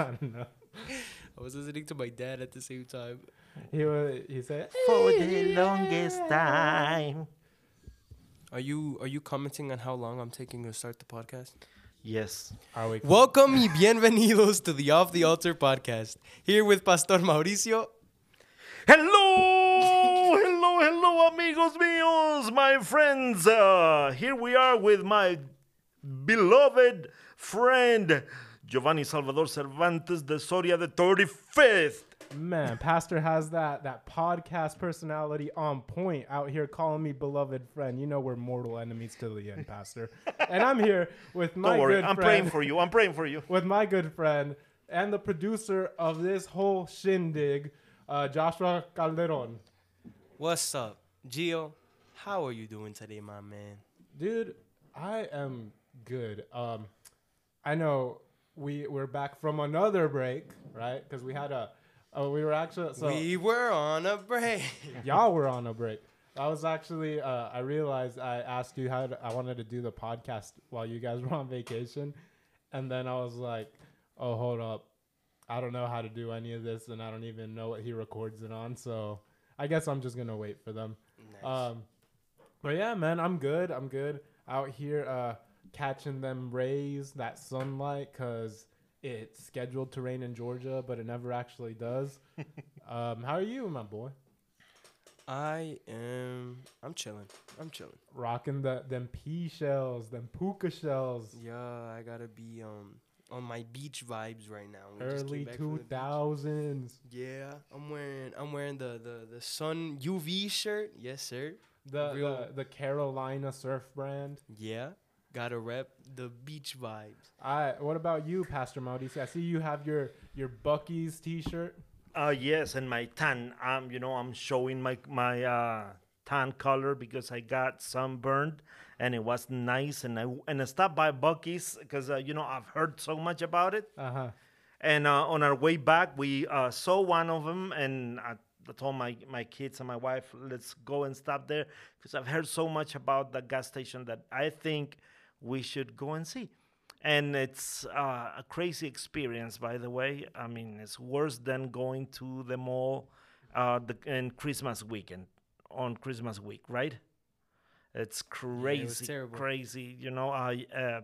I don't know. I was listening to my dad at the same time. He was, he said For the longest time. Are you are you commenting on how long I'm taking to start the podcast? Yes. Are we? Welcome y bienvenidos to the Off the Altar podcast. Here with Pastor Mauricio. Hello, hello, hello, amigos míos, my friends. Uh, here we are with my beloved friend Giovanni Salvador Cervantes de Soria, the 35th. Man, Pastor has that that podcast personality on point out here calling me beloved friend. You know we're mortal enemies to the end, Pastor. and I'm here with my Don't worry, good I'm friend, praying for you. I'm praying for you. with my good friend and the producer of this whole shindig, uh, Joshua Calderon. What's up, Gio? How are you doing today, my man? Dude, I am good. Um, I know we we're back from another break, right? Because we had a, uh, we were actually so we were on a break. y'all were on a break. I was actually, uh, I realized I asked you how to, I wanted to do the podcast while you guys were on vacation, and then I was like, oh hold up, I don't know how to do any of this, and I don't even know what he records it on, so I guess I'm just gonna wait for them. Um, but yeah, man, I'm good. I'm good out here uh, catching them rays, that sunlight, cause it's scheduled to rain in Georgia, but it never actually does. um, how are you, my boy? I am. I'm chilling. I'm chilling. Rocking the them pea shells, them puka shells. Yeah, I gotta be um on my beach vibes right now. We just came Early back from the thousands. Yeah, I'm wearing I'm wearing the the the sun UV shirt. Yes, sir. The, Real- the the Carolina surf brand. Yeah, gotta rep the beach vibes. All right. What about you, Pastor Mauricio? I see you have your your Buc-ee's T-shirt. Uh, yes, and my tan. Um, you know, I'm showing my my uh, tan color because I got sunburned, and it was nice. And I and I stopped by Buc-ee's because uh, you know I've heard so much about it. Uh huh. And uh, on our way back, we uh, saw one of them, and I, I told my, my kids and my wife, let's go and stop there because I've heard so much about the gas station that I think we should go and see. And it's uh, a crazy experience, by the way. I mean, it's worse than going to the mall uh, the, in Christmas weekend, on Christmas week, right? It's crazy, terrible. crazy. You know, I uh,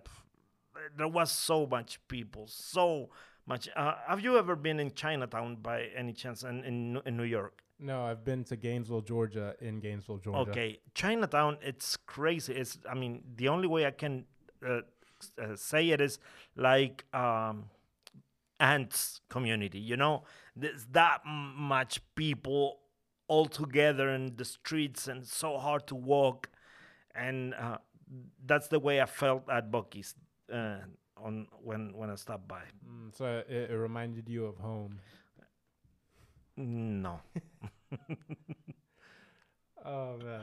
there was so much people, so much. Uh, have you ever been in Chinatown by any chance in, in, in New York? No, I've been to Gainesville, Georgia. In Gainesville, Georgia. Okay, Chinatown, it's crazy. It's, I mean, the only way I can uh, uh, say it is like um, ants community. You know, there's that much people all together in the streets, and so hard to walk. And uh, that's the way I felt at Buc-ee's uh, on when when I stopped by. Mm, so it, it reminded you of home. No. Oh man.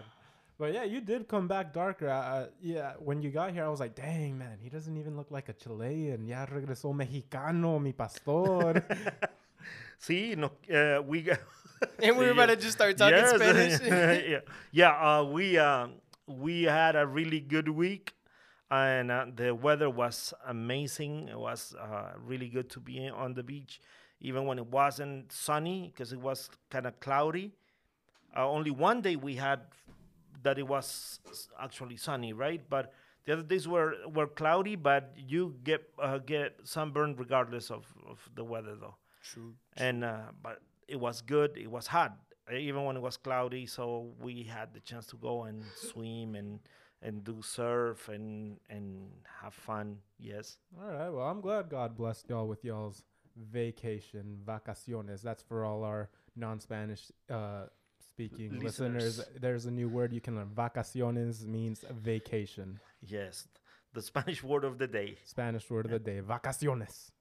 But yeah, you did come back darker. Uh, yeah, when you got here, I was like, "Dang, man, he doesn't even look like a Chilean. Ya regresó mexicano, mi pastor." See, no, uh, we got. And we were about to just start talking Yes. Spanish. yeah, yeah. Uh, we uh, we had a really good week, and uh, the weather was amazing. It was uh, really good to be on the beach, even when it wasn't sunny, because it was kind of cloudy. Uh, only one day we had that it was actually sunny, right? But the other days were were cloudy, but you get uh, get sunburned regardless of, of the weather, though True. and uh, but it was good. It was hot, even when it was cloudy. So we had the chance to go and swim and and do surf and and have fun. Yes. all right. Well, I'm glad God blessed y'all with y'all's vacation, vacaciones. That's for all our non-Spanish uh, speaking listeners. Listeners. There's a new word you can learn. Vacaciones means vacation. Yes. The Spanish word of the day. Spanish word of the day. Vacaciones.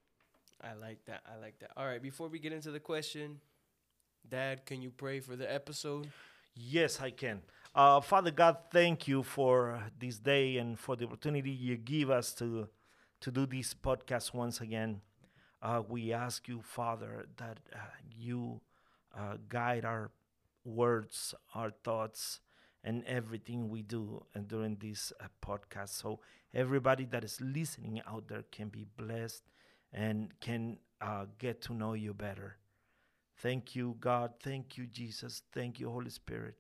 I like that. I like that. All right, before we get into the question, Dad, can you pray for the episode? Yes, I can. Uh, Father God, thank you for this day and for the opportunity you give us to to do this podcast once again. Uh, we ask you, Father, that uh, you uh, guide our words, our thoughts, and everything we do and during this uh, podcast. So everybody that is listening out there can be blessed and can uh, get to know you better. Thank you, God. Thank you, Jesus. Thank you, Holy Spirit.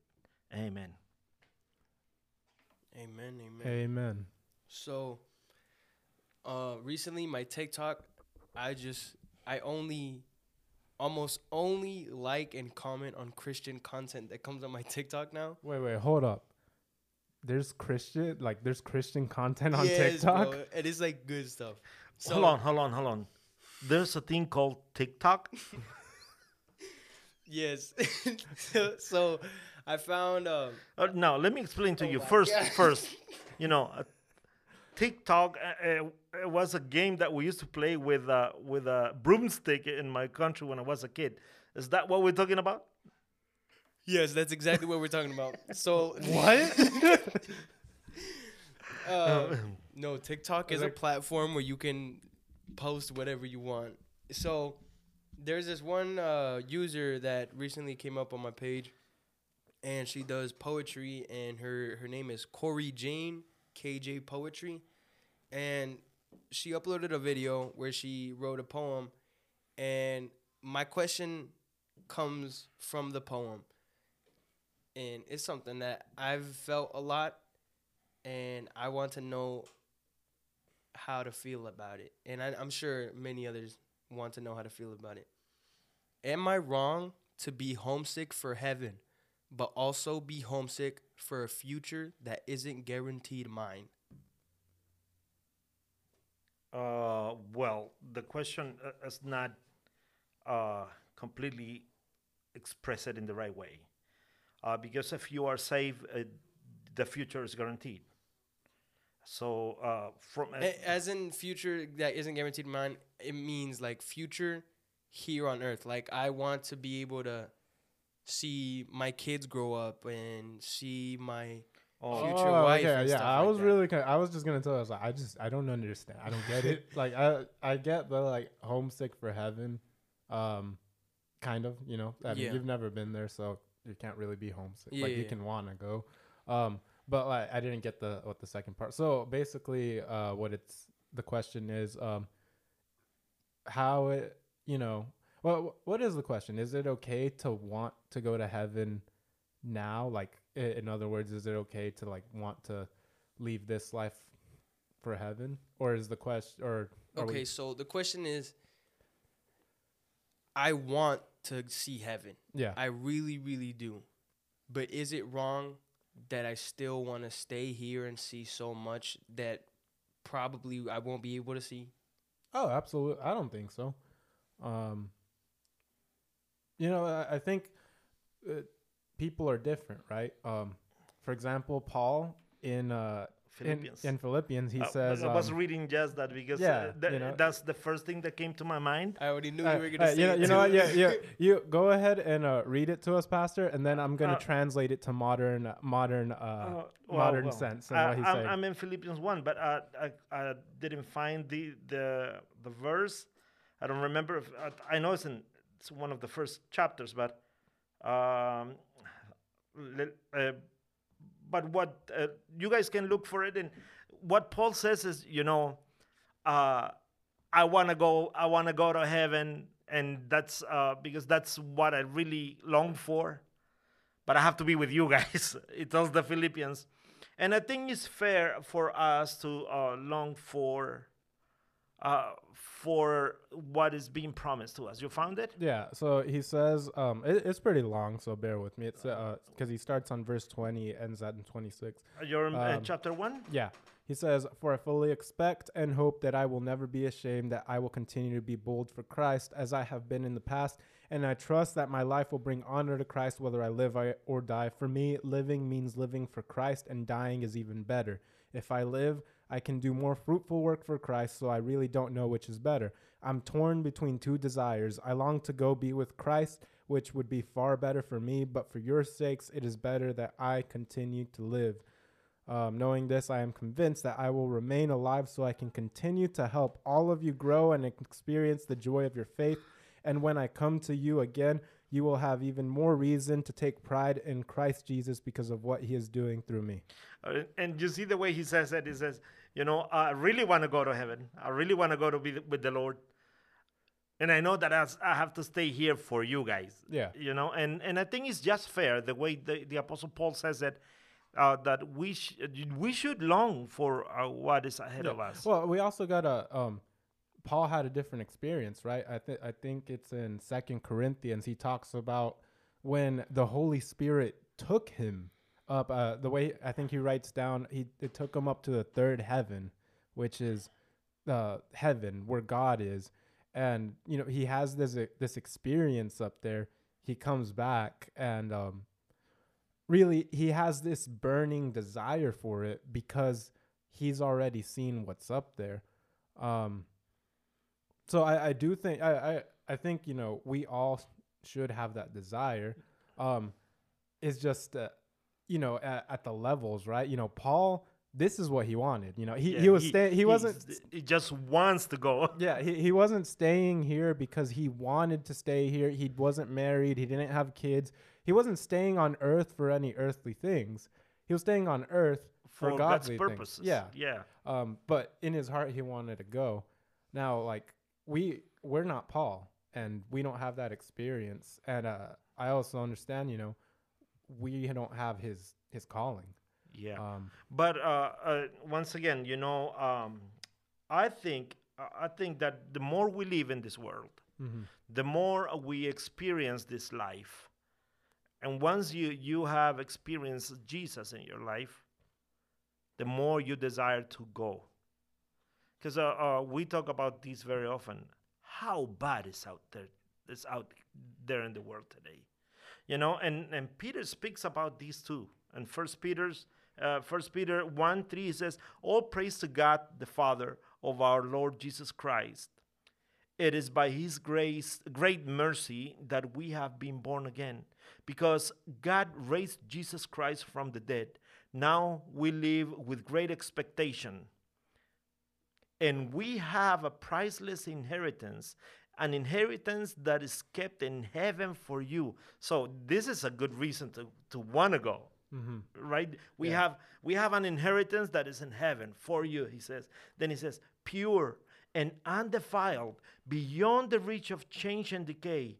Amen. Amen. Amen. Amen. So, uh, recently my TikTok, I just I only, almost only like and comment on Christian content that comes on my TikTok now. Wait, wait, hold up. There's Christian, like there's Christian content on Yes, TikTok. bro, it's like good stuff. So, hold on, hold on, hold on. There's a thing called TikTok. Yes. so, so I found um, Uh, now, let me explain to Oh you first. God. First, you know, uh, TikTok uh, uh, was a game that we used to play with uh, with a broomstick in my country when I was a kid. Is that what we're talking about? Yes, that's exactly what we're talking about. So What? uh, no, TikTok is a platform where you can post whatever you want. So there's this one uh, user that recently came up on my page, and she does poetry, and her her name is Corey Jane KJ Poetry, and she uploaded a video where she wrote a poem, and my question comes from the poem, and it's something that I've felt a lot, and I want to know how to feel about it, and I, I'm sure many others want to know how to feel about it. Am I wrong to be homesick for heaven, but also be homesick for a future that isn't guaranteed mine? Uh, well, the question uh, is not uh, completely expressed in the right way. Uh, because if you are safe, uh, the future is guaranteed. So, uh, from As in future that isn't guaranteed mine, it means like future here on earth. Like I want to be able to see my kids grow up and see my oh, future wife Okay, yeah. I like was that. really, kind I was just gonna tell us. Like, I just, I don't understand. I don't get it. like, I, I get the like homesick for heaven, um, kind of. You know, I mean, Yeah. you've never been there, so you can't really be homesick. Yeah, like, you yeah. can wanna go, um, but like, I didn't get the what the second part. So basically, uh, what it's the question is, um, how it, you know, well, what is the question? Is it okay to want to go to heaven now? Like, in other words, is it okay to like want to leave this life for heaven, or is the question, or Okay, we- so the question is I want to see heaven. yeah, I really, really do. But is it wrong that I still want to stay here and see so much that probably I won't be able to see? oh, absolutely. I don't think so. Um, you know, I, I think uh, people are different, right? Um, for example, Paul in uh Philippians. in, in Philippians, he Uh, says, I was um, reading just that because yeah, uh, th- you know. that's the first thing that came to my mind. I already knew Uh, you were gonna uh, say you know, it you know what? Yeah, yeah. You go ahead and uh, read it to us, Pastor, and then I'm gonna Uh, translate it to modern, modern, uh, Uh, well, modern well, sense and I- what he's I'm, saying. I'm in Philippians one, but uh, I I didn't find the the the verse. I don't remember if uh, I know it's in it's one of the first chapters, but um, uh, but what uh, you guys can look for it and what Paul says is you know uh, I want to go I want to go to heaven and that's uh, because that's what I really long for but I have to be with you guys. it tells the Philippians. And I think it's fair for us to uh, long for uh, for what is being promised to us. You found it? Yeah, so he says um, it, it's pretty long, so bear with me. It's because he starts on verse twenty, ends at in twenty six. You're in uh, Um, chapter one? Yeah, he says, "For I fully expect and hope that I will never be ashamed; that I will continue to be bold for Christ, as I have been in the past, and I trust that my life will bring honor to Christ, whether I live or die. For me, living means living for Christ, and dying is even better. If I live, I can do more fruitful work for Christ, so I really don't know which is better. I'm torn between two desires. I long to go be with Christ, which would be far better for me, but for your sakes, it is better that I continue to live. Um, knowing this, I am convinced that I will remain alive so I can continue to help all of you grow and experience the joy of your faith. And when I come to you again, you will have even more reason to take pride in Christ Jesus because of what he is doing through me. Uh, and you see the way he says it. He says, you know, I really want to go to heaven. I really want to go to be with the Lord. and I know that as I have to stay here for you guys. Yeah. You know, and and I think it's just fair the way the, the Apostle Paul says that. Uh, that we sh- we should long for uh, what is ahead of us. Well, we also got a um, Paul had a different experience, right? I think I think it's in Second Corinthians. He talks about when the Holy Spirit took him up. Uh, the way I think he writes down, he it took him up to the third heaven, which is uh, heaven where God is, and you know he has this uh, this experience up there. He comes back and um, really he has this burning desire for it because he's already seen what's up there. Um, so I, I do think I, I I think you know we all should have that desire. Um, it's just uh, you know at, at the levels, right? You know, Paul. This is what he wanted. You know, he, he Yeah, was staying. He wasn't. He just wants to go. Yeah, he, he wasn't staying here because he wanted to stay here. He wasn't married. He didn't have kids. He wasn't staying on earth for any earthly things. He was staying on earth for, for God's godly purposes. Things. Yeah. yeah. Um, but in his heart, he wanted to go. Now, like we, we're not Paul, and we don't have that experience. And uh, I also understand, you know, we don't have his his calling. Yeah. Um, But uh, uh, once again, you know, um, I think I think that the more we live in this world, mhm. the more we experience this life, and once you you have experienced Jesus in your life, the more you desire to go. Because uh, uh, we talk about this very often. How bad is out there? Is out there in the world today, you know. And and Peter speaks about these too. And First Peter's uh, First Peter one three he says, "All praise to God the Father of our Lord Jesus Christ." It is by His grace, great mercy, that we have been born again, because God raised Jesus Christ from the dead. Now we live with great expectation and we have a priceless inheritance an inheritance that is kept in heaven for you. So this is a good reason to, to want to go mm-hmm. right? We Yeah. have we have an inheritance that is in heaven for you he says. Then he says pure and undefiled beyond the reach of change and decay.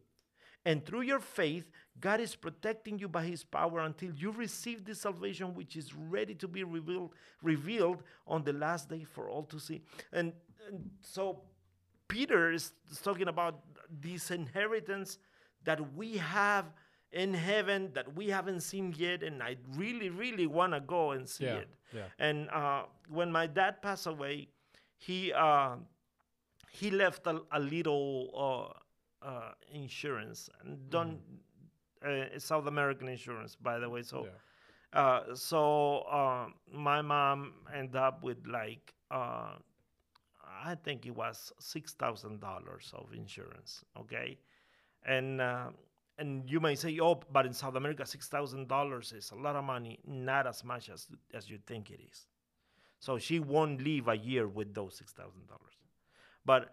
And through your faith, God is protecting you by his power until you receive the salvation which is ready to be revealed, revealed on the last day for all to see. And, and so Peter is talking about this inheritance that we have in heaven that we haven't seen yet. And I really, really want to go and see Yeah, it. yeah. And uh, when my dad passed away, he uh, he left a, a little uh, uh, insurance and done uh, South American insurance, by the way. So, Yeah. uh, so uh, my mom ended up with like uh, I think it was six thousand dollars of insurance. Okay, and uh, and you may say, oh, but in South America, six thousand dollars is a lot of money. Not as much as as you think it is. So she won't live a year with those six thousand dollars. But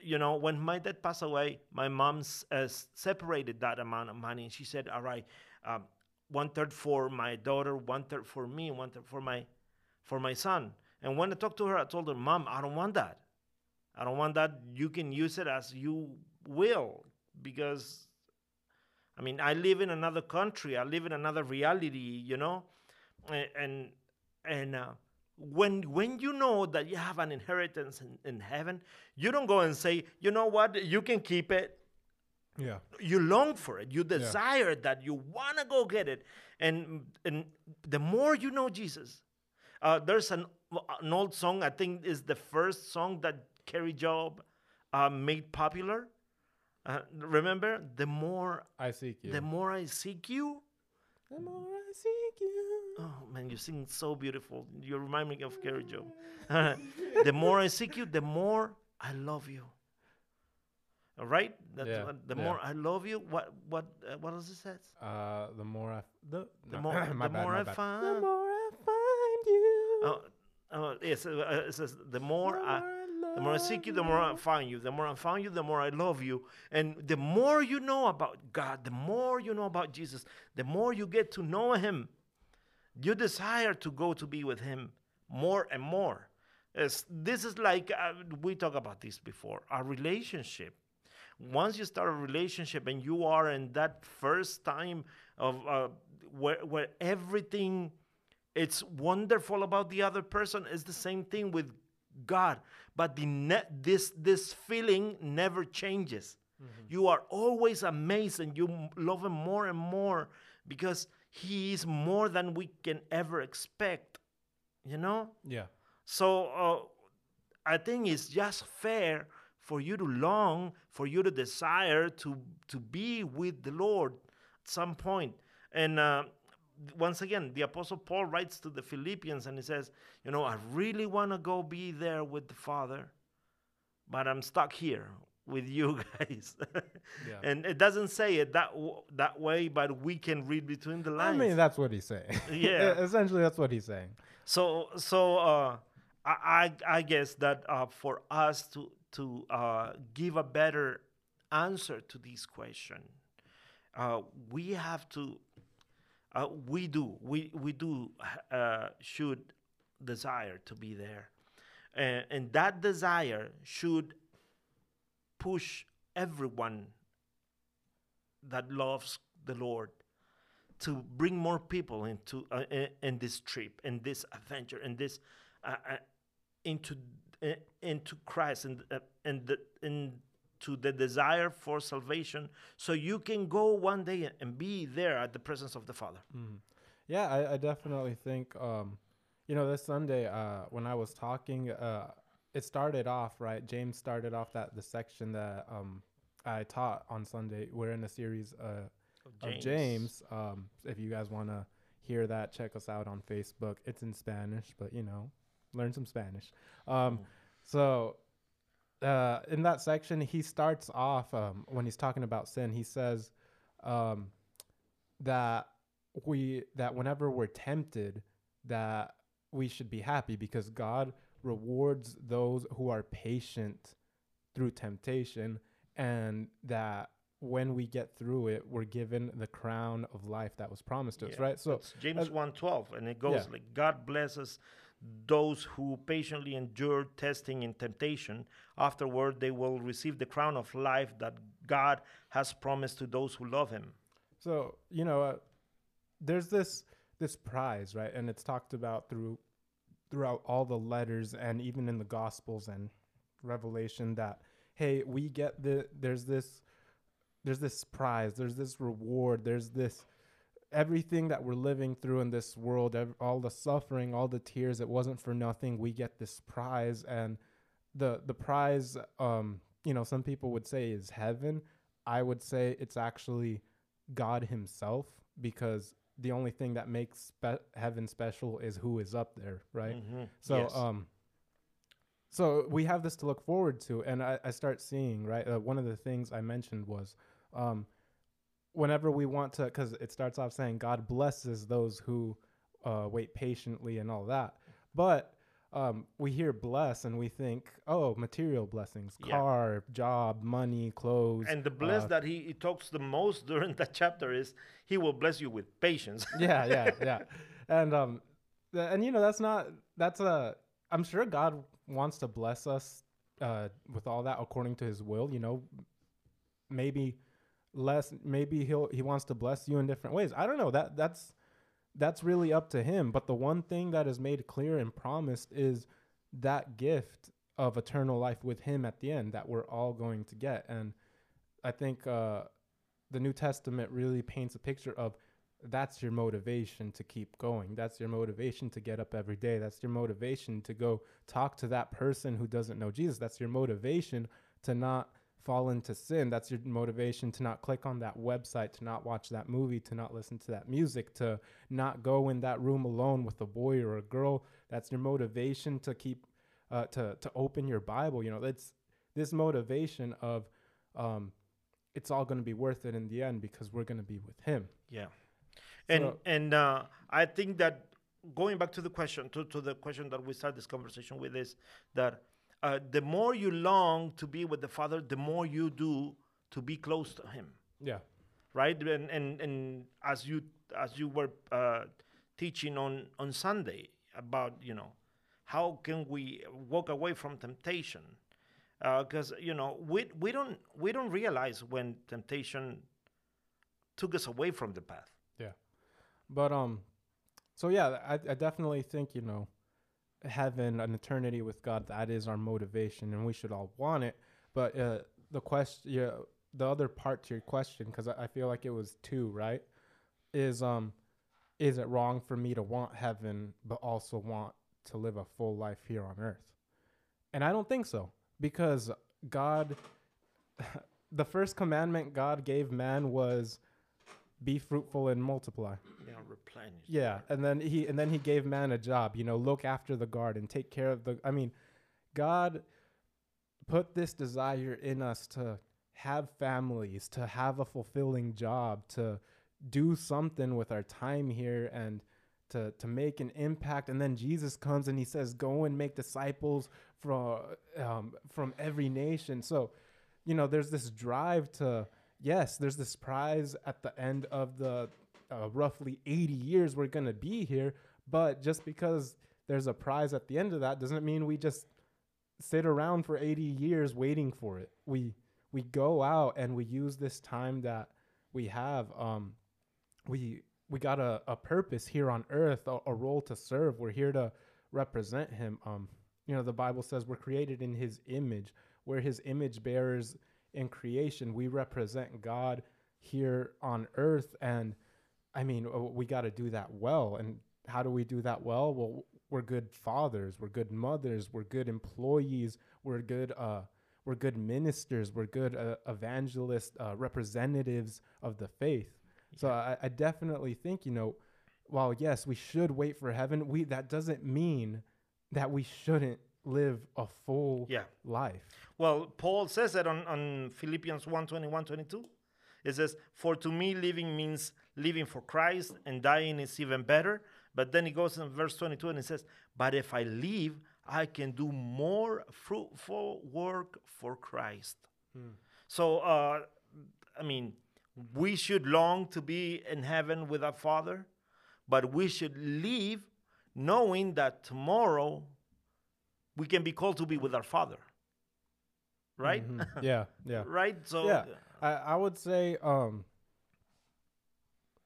you know, when my dad passed away, my mom uh, separated that amount of money, and she said, "All right, um, one third for my daughter, one third for me, one third for my for my son." And when I talked to her, I told her, "Mom, I don't want that. I don't want that. You can use it as you will, because I mean, I live in another country. I live in another reality, you know, and and uh, when when you know that you have an inheritance in, in heaven, you don't go and say, you know what, you can keep it. Yeah. You long for it. You desire that. You want to go get it. And and the more you know Jesus, uh, there's an an old song. I think is the first song that Kari Jobe uh, made popular. Uh, remember, the more I seek you. the more I seek you. The more I seek you. Oh man, you sing so beautiful. You remind me of Kari Jobe. the more I seek you, the more I love you. All right. That's Yeah, what- the yeah. more I love you. What what uh, what does it say? Uh, the more I f- the The no, more the bad, more I bad. find. The more I find you. Oh, oh, yes, uh, it says the more the I. The more I seek you, the more I find you. The more I find you, the more I love you. And the more you know about God, the more you know about Jesus, the more you get to know Him, you desire to go to be with Him more and more. As this is like uh, we talked about this before. a relationship once you start a relationship and you are in that first time of uh, where where everything it's wonderful about the other person is the same thing with God, but the ne- this this feeling never changes. You are always amazed and you love him more and more because he is more than we can ever expect. You know? Yeah. So uh, I think it's just fair for you to long, for you to desire to to be with the Lord at some point. And uh, once again, the Apostle Paul writes to the Philippians and he says, "You know, I really want to go be there with the Father, but I'm stuck here with you guys." Yeah. And it doesn't say it that w- that way, but we can read between the lines. I mean, that's what he's saying. Yeah. Essentially, that's what he's saying. So so uh, I, I I guess that uh, for us to to uh, give a better answer to this question, uh, we have to uh, we do. We we do uh, should desire to be there, and, and that desire should push everyone that loves the Lord to bring more people into uh, in, this trip, in this adventure, in this uh, uh, into uh, into Christ and uh, and the, into the desire for salvation, so you can go one day and be there at the presence of the Father. Yeah, I, I definitely think, um, you know, this Sunday uh, when I was talking, uh, it started off right. James started off that the section that um, I taught on Sunday. We're in a series uh, of James. Um, if you guys want to hear that, check us out on Facebook. It's in Spanish, but you know, learn some Spanish. Um, so uh, in that section, he starts off um, when he's talking about sin. He says um, that we that whenever we're tempted, that we should be happy because God rewards those who are patient through temptation, and that when we get through it, we're given the crown of life that was promised to us. Right. So James one twelve, and it goes Yeah. like God blesses those who patiently endure testing and temptation. Afterward, they will receive the crown of life that God has promised to those who love Him. So you know, uh, there's this this prize, right? And it's talked about through throughout all the letters and even in the Gospels and Revelation that hey, we get the there's this there's this prize, there's this reward, there's this everything that we're living through in this world, ev- all the suffering, all the tears, it wasn't for nothing. We get this prize, and the the prize, um, you know, some people would say is heaven. I would say it's actually God Himself because the only thing that makes spe- heaven special is who is up there, right? Mhm. So, Yes. um, so we have this to look forward to, and I, I start seeing right. Uh, one of the things I mentioned was, um, whenever we want to, because it starts off saying God blesses those who uh, wait patiently and all that, but um, we hear bless and we think, oh, material blessings, Yeah. car, job, money, clothes, And the bless uh, that he, he talks the most during that chapter is he will bless you with patience. yeah, yeah, yeah. And um, th- and you know that's not that's a. I'm sure God wants to bless us uh with all that according to His will. You know, maybe less. Maybe he'll he wants to bless you in different ways. I don't know. That that's that's really up to him. But the one thing that is made clear and promised is that gift of eternal life with him at the end that we're all going to get. And I think uh, the New Testament really paints a picture of that's your motivation to keep going. That's your motivation to get up every day. That's your motivation to go talk to that person who doesn't know Jesus. That's your motivation to not fall into sin. That's your motivation to not click on that website, to not watch that movie, to not listen to that music, to not go in that room alone with a boy or a girl. That's your motivation to keep uh, to to open your Bible. You know, it's this motivation of um, it's all going to be worth it in the end because we're going to be with Him. Yeah, and So- and uh, I think that going back to the question to, to the question that we started this conversation with is that uh, the more you long to be with the Father, the more you do to be close to Him, Yeah. right? And and, and as you as you were uh, teaching on on Sunday about you know how can we walk away from temptation because you know we we don't we don't realize when temptation took us away from the path. Yeah. But um, so yeah, I, I definitely think you know, heaven, an eternity with God, that is our motivation, and we should all want it. But uh, the question, yeah, the other part to your question, because I, I feel like it was two, right? Is um, is it wrong for me to want heaven but also want to live a full life here on earth? And I don't think so, because God, the first commandment God gave man was, be fruitful and multiply. Know, replenish. Yeah, and then he and then he gave man a job, you know, look after the garden, take care of the I mean, God put this desire in us to have families, to have a fulfilling job, to do something with our time here and to to make an impact and then Jesus comes and he says go and make disciples from um, from every nation. So, you know, there's this drive to yes, there's this prize at the end of the uh, roughly 80 years we're going to be here, but just because there's a prize at the end of that doesn't mean we just sit around for 80 years waiting for it. We we go out and we use this time that we have um we we got a, a purpose here on earth, a, a role to serve. We're here to represent him. Um you know, the Bible says we're created in his image. We're his image bearers in creation. We represent God here on earth. And I mean, we got to do that well. And how do we do that well? Well, we're good fathers, we're good mothers, we're good employees, we're good, uh, we're good ministers, we're good uh, evangelists, uh, representatives of the faith. So I, I definitely think, you know, while yes, we should wait for heaven, we that doesn't mean that we shouldn't live a full Yeah. life. Well, Paul says that on, on Philippians 1 21 22. It says, For to me, living means living for Christ, and dying is even better. But then he goes in verse 22 and he says, But if I live, I can do more fruitful work for Christ. So, uh, I mean, we should long to be in heaven with our Father, but we should live knowing that tomorrow we can be called to be with our Father. Right? Mhm. yeah, yeah. right? So, yeah, I, I would say, um,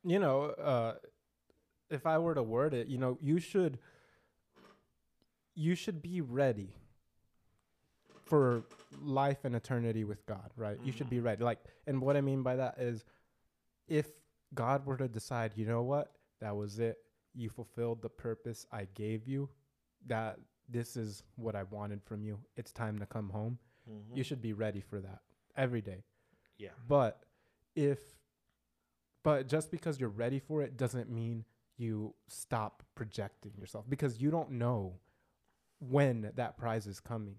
you know, uh, if I were to word it, you know, you should, you should be ready for life and eternity with God, right? You should be ready. Like, and what I mean by that is, if God were to decide, you know what, that was it, you fulfilled the purpose I gave you, that this is what I wanted from you. It's time to come home. Mhm. You should be ready for that every day. yeah. But if, but just because you're ready for it doesn't mean you stop projecting yourself because you don't know when that prize is coming.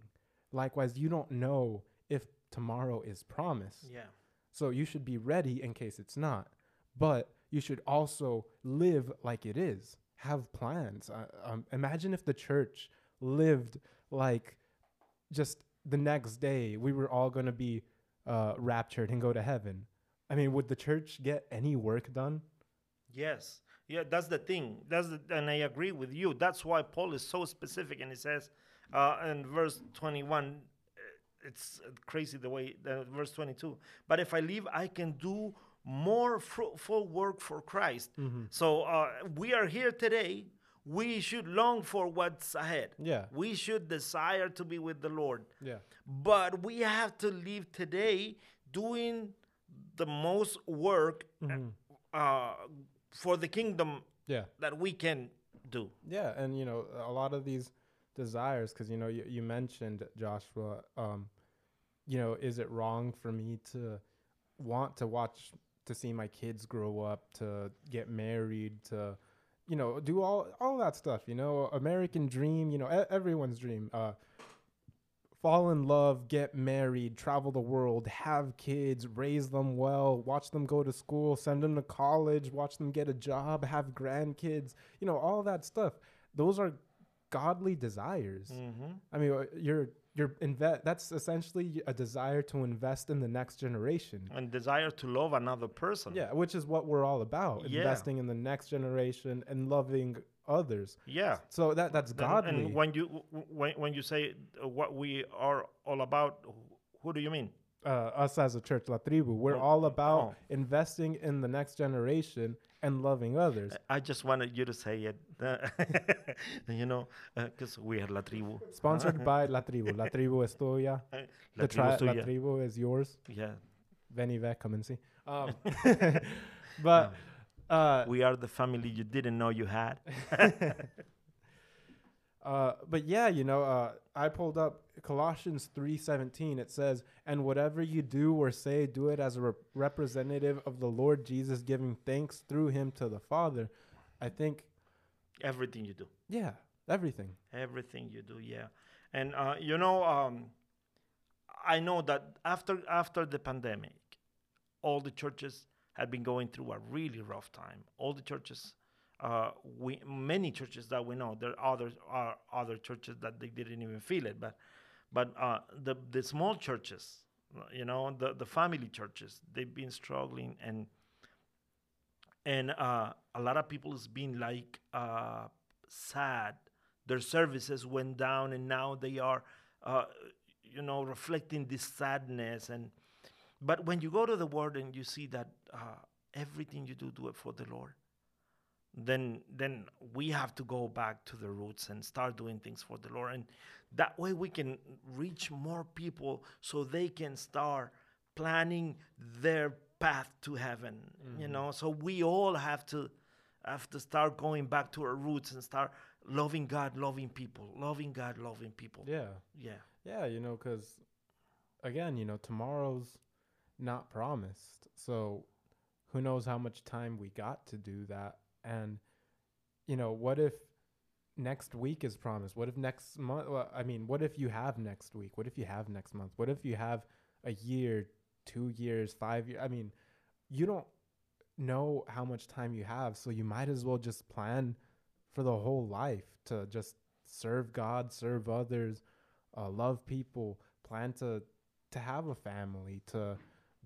Likewise, you don't know if tomorrow is promised. Yeah. So you should be ready in case it's not. But you should also live like it is. Have plans. Uh, um, imagine if the church lived like just the next day we were all going to be uh, raptured and go to heaven. I mean, would the church get any work done? Yes. Yeah, that's the thing. That's the, and I agree with you. That's why Paul is so specific, and he says uh, in verse twenty-one, uh, it's crazy the way uh, verse twenty-two. But if I leave, I can do more fruitful work for Christ. So uh, we are here today. We should long for what's ahead. Yeah. We should desire to be with the Lord. Yeah. But we have to live today doing the most work uh, for the kingdom Yeah. that we can do. Yeah, and you know a lot of these desires, because you know you, you mentioned Joshua. Um, you know, is it wrong for me to want to watch to see my kids grow up, to get married, to you know do all all that stuff? You know, American dream. You know, e- everyone's dream. Uh, fall in love, get married, travel the world, have kids, raise them well, watch them go to school, send them to college, watch them get a job, have grandkids, you know, all that stuff. Those are godly desires. Mm-hmm. I mean, uh, you're you're invest. That's essentially a desire to invest in the next generation. and desire to love another person. Yeah, which is what we're all about: Yeah. investing in the next generation and loving others. Yeah. So that that's And- godly. And when you when when you say what we are all about, who do you mean? Uh, us as a church, La Tribu, we're Oh, all about oh. investing in the next generation and loving others. I just wanted you to say it, you know, because we are La Tribu. Sponsored by La Tribu. La Tribu es tuya. La tri- La. Tribu is yours. Yeah. Veni ve, come and see. Um, but uh, We are the family you didn't know you had. Uh, but yeah, you know, uh, I pulled up Colossians three seventeen. It says, "And whatever you do or say, do it as a rep- representative of the Lord Jesus, giving thanks through Him to the Father." I think, Everything you do. yeah, everything. Everything you do, yeah. And uh, you know, um, I know that after after the pandemic, all the churches had been going through a really rough time. All the churches, uh, we many churches that we know, there are others are other churches that they didn't even feel it, but but uh, the the small churches, you know, the the family churches, they've been struggling and and uh, a lot of people has been like uh, sad. Their services went down and now they are uh, you know reflecting this sadness and but when you go to the word and you see that uh, everything you do do it for the lord then then we have to go back to the roots and start doing things for the lord. And that way we can reach more people so they can start planning their path to heaven you mm-hmm. know? So we all have to have to start going back to our roots and start loving god loving people loving god loving people. Yeah, yeah. Yeah, you know, because again, you know, tomorrow's not promised, so who knows how much time we got to do that, and you know, what if next week is promised? What if next month? Well, I mean, what if you have next week? What if you have next month? What if you have a year, two years, five years? I mean, you don't know how much time you have, so you might as well just plan for the whole life to just serve God, serve others, uh, love people, plan to to have a family, to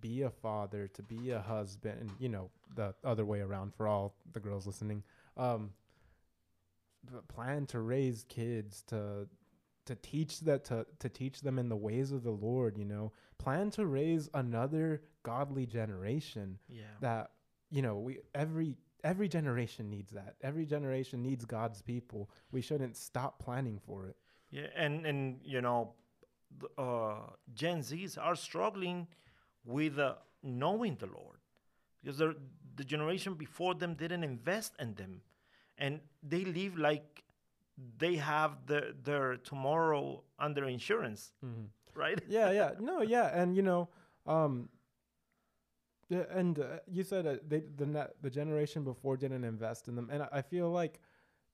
be a father, to be a husband, and you know the other way around for all the girls listening. Um, plan to raise kids, to to teach that to to teach them in the ways of the Lord. You know, plan to raise another godly generation yeah that you know we every every generation needs that every generation needs god's people we shouldn't stop planning for it Yeah, and and you know, uh, Gen Zs are struggling with uh, knowing the Lord. Because the generation before them didn't invest in them, and they live like they have the, their tomorrow under insurance, right? yeah yeah. No yeah. And you know um and uh, you said uh, they the the generation before didn't invest in them. And I, I feel like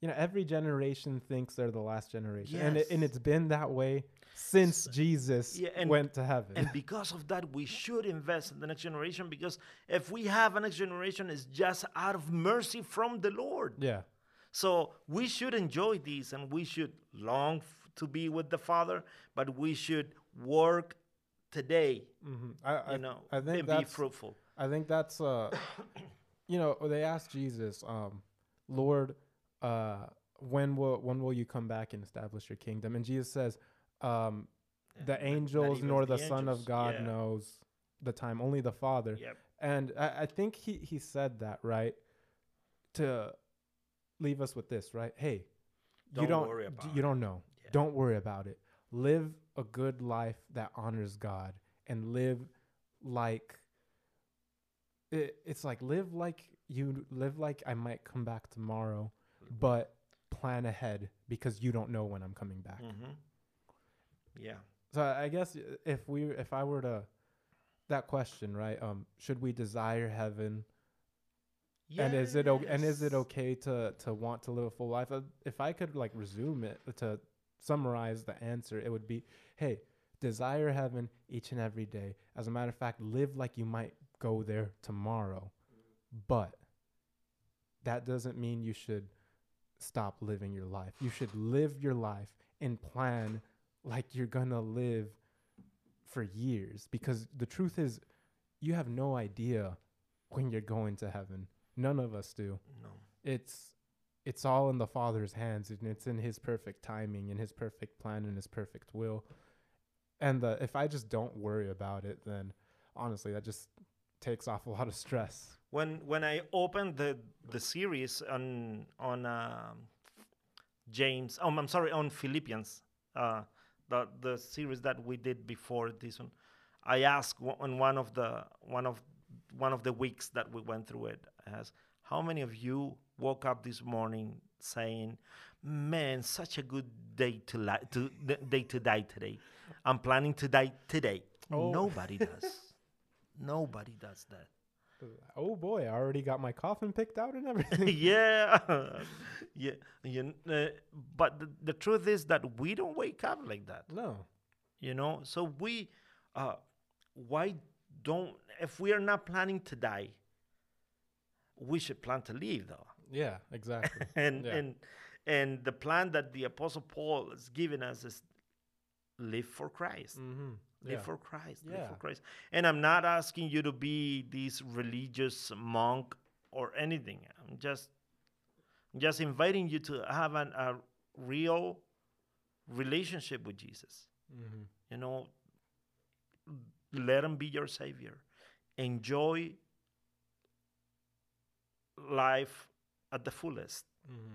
you know every generation thinks they're the last generation and it, and it's been that way since jesus yeah, and- went to heaven And because of that, we should invest in the next generation because if we have a next generation, it's just out of mercy from the Lord. yeah So we should enjoy these and we should long f- to be with the Father, but we should work today, hmm I, I you know, I think and be fruitful. I think that's uh you know, they asked Jesus, um, Lord, uh when will when will you come back and establish your kingdom? And Jesus says, um the angels nor the the Son of God yeah. knows the time, only the Father. Yep. And I, I think he, he said that, right? To leave us with this, right? Hey, you Don't don't worry about you don't know. Yeah. Don't worry about it. Live a good life that honors God and live like it, it's like live like you live like I might come back tomorrow, but plan ahead because you don't know when I'm coming back. hmm Yeah. So I guess if we if I were to that question, right? Um should we desire heaven and is it o- and is it okay to to want to live a full life? Uh, If I could like resume it to summarize the answer, it would be, hey, desire heaven each and every day. As a matter of fact, live like you might go there tomorrow. But that doesn't mean you should stop living your life. You should live your life and plan like you're gonna live for years because the truth is you have no idea when you're going to heaven none of us do No. it's it's all in the father's hands and it's in his perfect timing and his perfect plan and his perfect will and the if i just don't worry about it then honestly that just takes off a lot of stress when when I opened the the series on on um, James, oh, I'm sorry, on Philippians, uh, the the series that we did before this one, I asked on one of the one of one of the weeks that we went through it, I asked, how many of you woke up this morning saying, "Man, such a good day to li- to day to die today. I'm planning to die today." Oh. Nobody does. Nobody does that. oh boy i already got my coffin picked out and everything yeah, yeah, you, uh, but the, the truth is that we don't wake up like that, no you know. So we, uh, why don't if we are not planning to die, we should plan to leave though, yeah exactly and Yeah. and and the plan that the Apostle Paul has given us is live for Christ. mm-hmm. Live yeah. for Christ. Live for Christ. And I'm not asking you to be this religious monk or anything. I'm just just inviting you to have an, a real relationship with Jesus. mm-hmm. You know, let him be your savior. Enjoy life at the fullest Mm-hmm.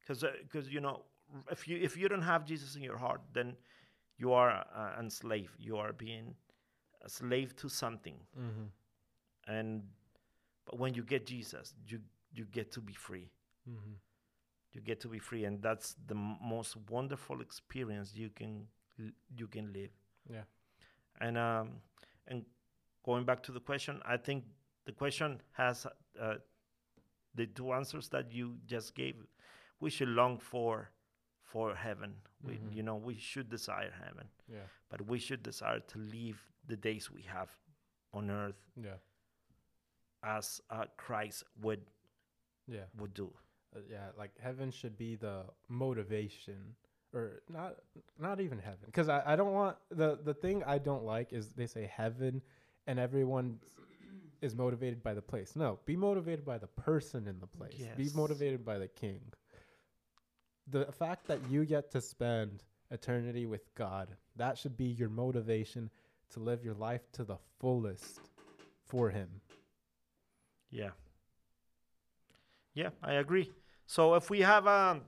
because because you know if you if you don't have Jesus in your heart, then you are uh, enslaved. You are being a slave to something, Mm-hmm. and but when you get Jesus, you you get to be free. Mm-hmm. You get to be free, and that's the m- most wonderful experience you can l- you can live. Yeah. And um and going back to the question, I think the question has uh, the two answers that you just gave. We should long for for heaven. We Mhm. you know we should desire heaven, Yeah. but we should desire to live the days we have on earth Yeah. as uh, Christ would Yeah. would do. Uh, yeah. Like heaven should be the motivation, or not. Not even heaven, because I, I don't want the the thing I don't like is they say heaven, and everyone is motivated by the place. No, be motivated by the person in the place. Be motivated by the king. The fact that you get to spend eternity with God, that should be your motivation to live your life to the fullest for Him. Yeah. Yeah, I agree. So if we have um,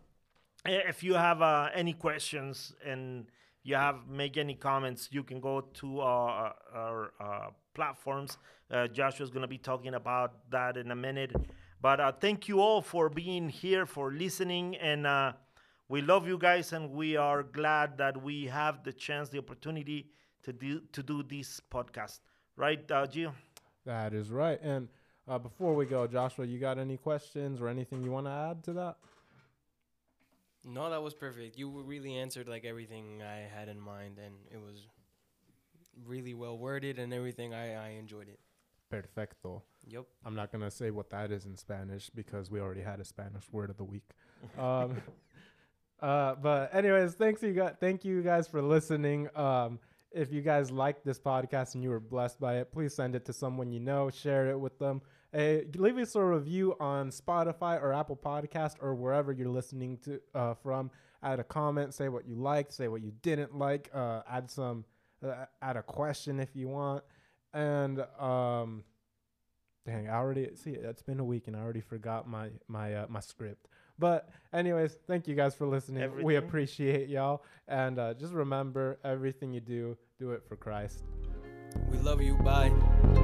i- if you have uh, any questions and you have make any comments, you can go to our our uh, platforms. Uh, Joshua's gonna be talking about that in a minute. But uh, thank you all for being here, for listening, and uh, we love you guys, and we are glad that we have the chance, the opportunity to do to do this podcast. Right, uh, Gio? That is right. And uh, before we go, Joshua, you got any questions or anything you want to add to that? No, that was perfect. You really answered like everything I had in mind, and it was really well worded and everything. I I enjoyed it. Perfecto. Yep. I'm not gonna say what that is in Spanish because we already had a Spanish word of the week. Um, uh, but anyways, thanks you guys. Thank you guys for listening. Um, if you guys like this podcast and you were blessed by it, please send it to someone you know. Share it with them. Hey, leave us a review on Spotify or Apple Podcast or wherever you're listening to uh, from. Add a comment. Say what you liked. Say what you didn't like. Uh, add some. Uh, add a question if you want. And um, Dang, I already see it's been a week and I already forgot my my uh, my script. But anyways, thank you guys for listening. We appreciate y'all, and uh, just remember, everything you do, do it for Christ. We love you. Bye.